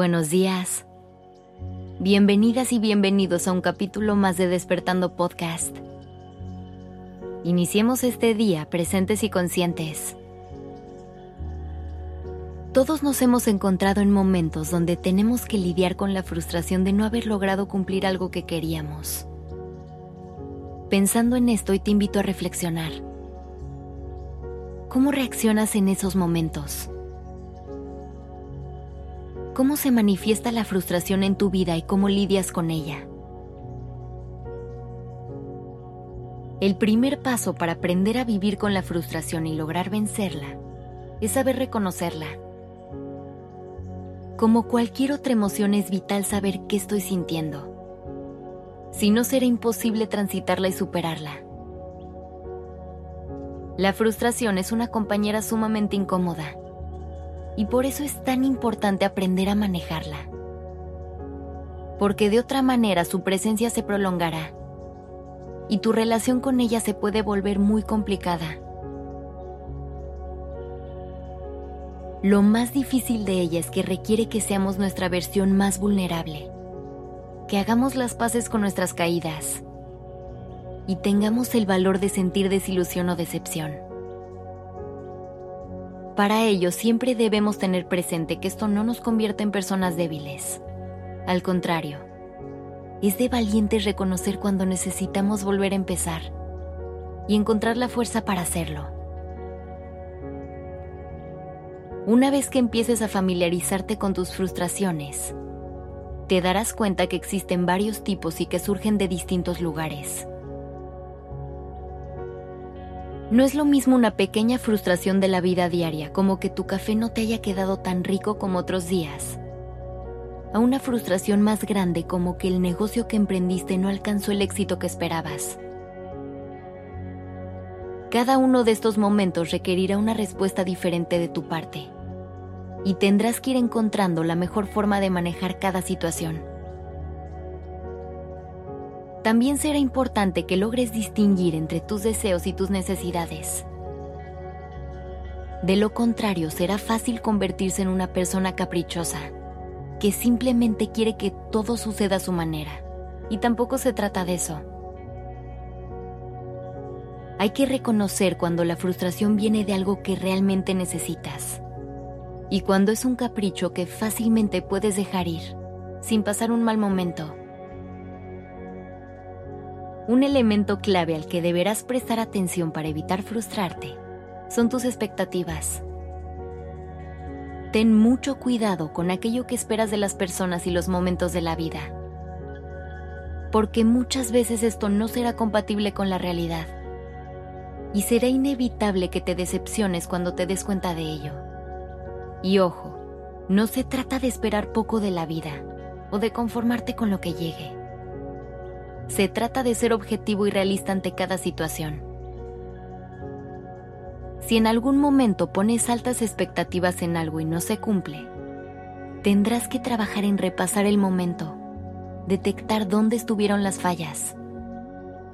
Buenos días. Bienvenidas y bienvenidos a un capítulo más de Despertando Podcast. Iniciemos este día presentes y conscientes. Todos nos hemos encontrado en momentos donde tenemos que lidiar con la frustración de no haber logrado cumplir algo que queríamos. Pensando en esto, hoy te invito a reflexionar. ¿Cómo reaccionas en esos momentos? ¿Cómo se manifiesta la frustración en tu vida y cómo lidias con ella? El primer paso para aprender a vivir con la frustración y lograr vencerla es saber reconocerla. Como cualquier otra emoción es vital saber qué estoy sintiendo. Si no será imposible transitarla y superarla. La frustración es una compañera sumamente incómoda y por eso es tan importante aprender a manejarla. Porque de otra manera su presencia se prolongará y tu relación con ella se puede volver muy complicada. Lo más difícil de ella es que requiere que seamos nuestra versión más vulnerable, que hagamos las paces con nuestras caídas y tengamos el valor de sentir desilusión o decepción. Para ello siempre debemos tener presente que esto no nos convierte en personas débiles. Al contrario, es de valientes reconocer cuando necesitamos volver a empezar y encontrar la fuerza para hacerlo. Una vez que empieces a familiarizarte con tus frustraciones, te darás cuenta que existen varios tipos y que surgen de distintos lugares. No es lo mismo una pequeña frustración de la vida diaria, como que tu café no te haya quedado tan rico como otros días, a una frustración más grande como que el negocio que emprendiste no alcanzó el éxito que esperabas. Cada uno de estos momentos requerirá una respuesta diferente de tu parte, y tendrás que ir encontrando la mejor forma de manejar cada situación. También será importante que logres distinguir entre tus deseos y tus necesidades. De lo contrario, será fácil convertirse en una persona caprichosa, que simplemente quiere que todo suceda a su manera. Y tampoco se trata de eso. Hay que reconocer cuando la frustración viene de algo que realmente necesitas. Y cuando es un capricho que fácilmente puedes dejar ir, sin pasar un mal momento. Un elemento clave al que deberás prestar atención para evitar frustrarte son tus expectativas. Ten mucho cuidado con aquello que esperas de las personas y los momentos de la vida, porque muchas veces esto no será compatible con la realidad y será inevitable que te decepciones cuando te des cuenta de ello. Y ojo, no se trata de esperar poco de la vida o de conformarte con lo que llegue se trata de ser objetivo y realista ante cada situación. Si en algún momento pones altas expectativas en algo y no se cumple, tendrás que trabajar en repasar el momento, detectar dónde estuvieron las fallas.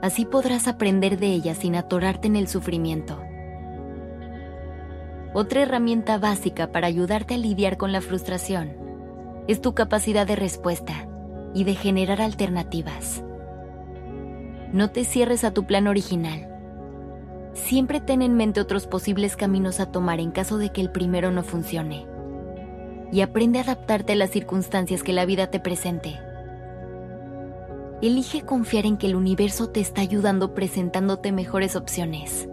Así podrás aprender de ellas sin atorarte en el sufrimiento. Otra herramienta básica para ayudarte a lidiar con la frustración es tu capacidad de respuesta y de generar alternativas. No te cierres a tu plan original. Siempre ten en mente otros posibles caminos a tomar en caso de que el primero no funcione. Y aprende a adaptarte a las circunstancias que la vida te presente. Elige confiar en que el universo te está ayudando presentándote mejores opciones.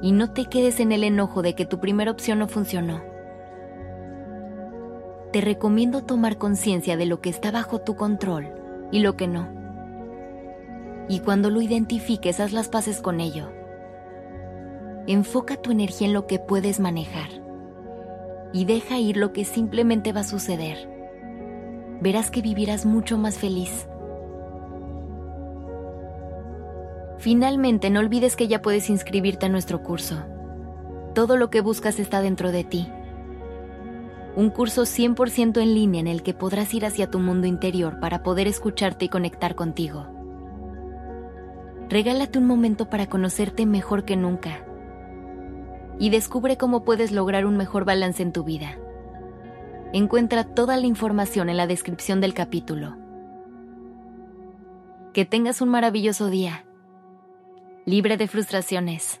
Y no te quedes en el enojo de que tu primera opción no funcionó. Te recomiendo tomar conciencia de lo que está bajo tu control y lo que no y cuando lo identifiques haz las paces con ello. Enfoca tu energía en lo que puedes manejar y deja ir lo que simplemente va a suceder. Verás que vivirás mucho más feliz. Finalmente, no olvides que ya puedes inscribirte a nuestro curso. Todo lo que buscas está dentro de ti. Un curso 100% en línea en el que podrás ir hacia tu mundo interior para poder escucharte y conectar contigo regálate un momento para conocerte mejor que nunca y descubre cómo puedes lograr un mejor balance en tu vida. Encuentra toda la información en la descripción del capítulo. Que tengas un maravilloso día, libre de frustraciones.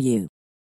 you.